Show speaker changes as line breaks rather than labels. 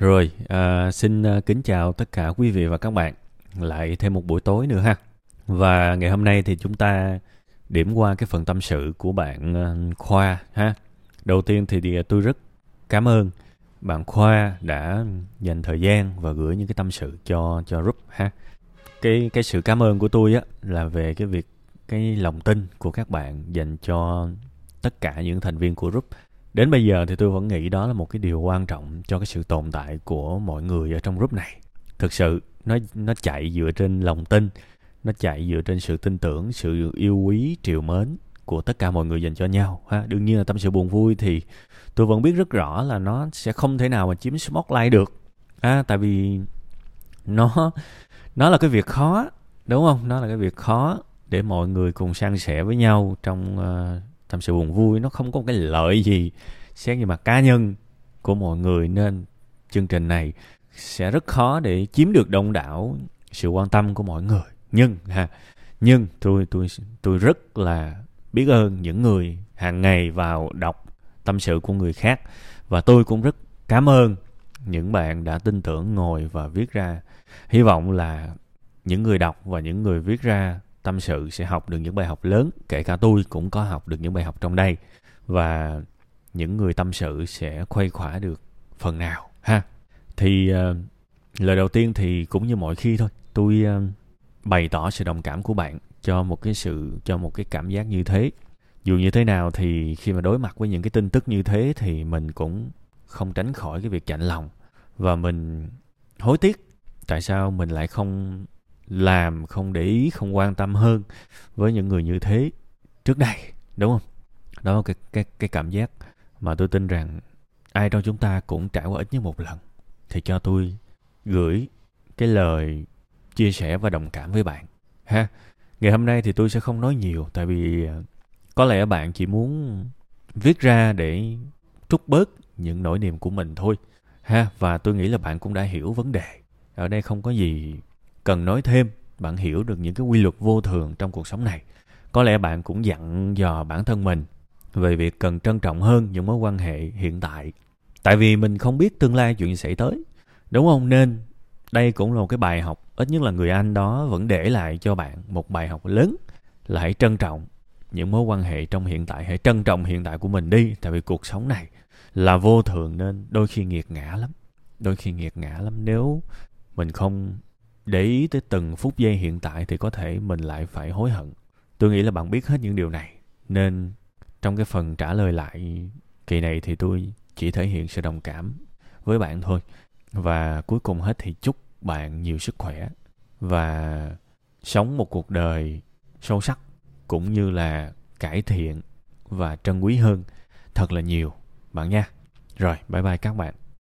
Rồi, à, xin à, kính chào tất cả quý vị và các bạn. Lại thêm một buổi tối nữa ha. Và ngày hôm nay thì chúng ta điểm qua cái phần tâm sự của bạn à, Khoa ha. Đầu tiên thì tôi rất cảm ơn bạn Khoa đã dành thời gian và gửi những cái tâm sự cho cho group ha. Cái cái sự cảm ơn của tôi á là về cái việc cái lòng tin của các bạn dành cho tất cả những thành viên của group đến bây giờ thì tôi vẫn nghĩ đó là một cái điều quan trọng cho cái sự tồn tại của mọi người ở trong group này. Thực sự nó nó chạy dựa trên lòng tin nó chạy dựa trên sự tin tưởng sự yêu quý triều mến của tất cả mọi người dành cho nhau ha. Đương nhiên là tâm sự buồn vui thì tôi vẫn biết rất rõ là nó sẽ không thể nào mà chiếm spotlight được à, tại vì nó nó là cái việc khó đúng không? Nó là cái việc khó để mọi người cùng san sẻ với nhau trong uh, tâm sự buồn vui, nó không có một cái lợi gì. Xét về mặt cá nhân của mọi người nên chương trình này sẽ rất khó để chiếm được đông đảo sự quan tâm của mọi người. Nhưng, ha, nhưng tôi tôi tôi rất là biết ơn những người hàng ngày vào đọc tâm sự của người khác. Và tôi cũng rất cảm ơn những bạn đã tin tưởng, ngồi và viết ra. Hy vọng là những người đọc và những người viết ra tâm sự sẽ học được những bài học lớn kể cả tôi cũng có học được những bài học trong đây và những người tâm sự sẽ khuây khỏa được phần nào ha? Thì uh, lời đầu tiên thì cũng như mọi khi thôi tôi uh, bày tỏ sự đồng cảm của bạn cho một cái sự cho một cái cảm giác như thế. Dù như thế nào thì khi mà đối mặt với những cái tin tức như thế thì mình cũng không tránh khỏi cái việc chạnh lòng và mình hối tiếc tại sao mình lại không làm không để ý, không quan tâm hơn với những người như thế trước đây, đúng không? Đó là cái cái cái cảm giác mà tôi tin rằng ai trong chúng ta cũng trải qua ít nhất một lần. Thì cho tôi gửi cái lời chia sẻ và đồng cảm với bạn, ha. Ngày hôm nay thì tôi sẽ không nói nhiều, tại vì à, có lẽ bạn chỉ muốn viết ra để trút bớt những nỗi niềm của mình thôi, ha. Và tôi nghĩ là bạn cũng đã hiểu vấn đề. Ở đây không có gì cần nói thêm, bạn hiểu được những cái quy luật vô thường trong cuộc sống này. Có lẽ bạn cũng dặn dò bản thân mình về việc cần trân trọng hơn những mối quan hệ hiện tại. Tại vì mình không biết tương lai chuyện xảy tới, đúng không? Nên đây cũng là một cái bài học. Ít nhất là người anh đó vẫn để lại cho bạn một bài học lớn là hãy trân trọng những mối quan hệ trong hiện tại. Hãy trân trọng hiện tại của mình đi, tại vì cuộc sống này là vô thường nên đôi khi nghiệt ngã lắm. Đôi khi nghiệt ngã lắm. Nếu mình không để ý tới từng phút giây hiện tại thì có thể mình lại phải hối hận. Tôi nghĩ là bạn biết hết những điều này, nên trong cái phần trả lời lại kỳ này thì tôi chỉ thể hiện sự đồng cảm với bạn thôi. Và cuối cùng hết thì chúc bạn nhiều sức khỏe và sống một cuộc đời sâu sắc cũng như là cải thiện và trân quý hơn thật là nhiều, bạn nha. Rồi, bye bye các bạn.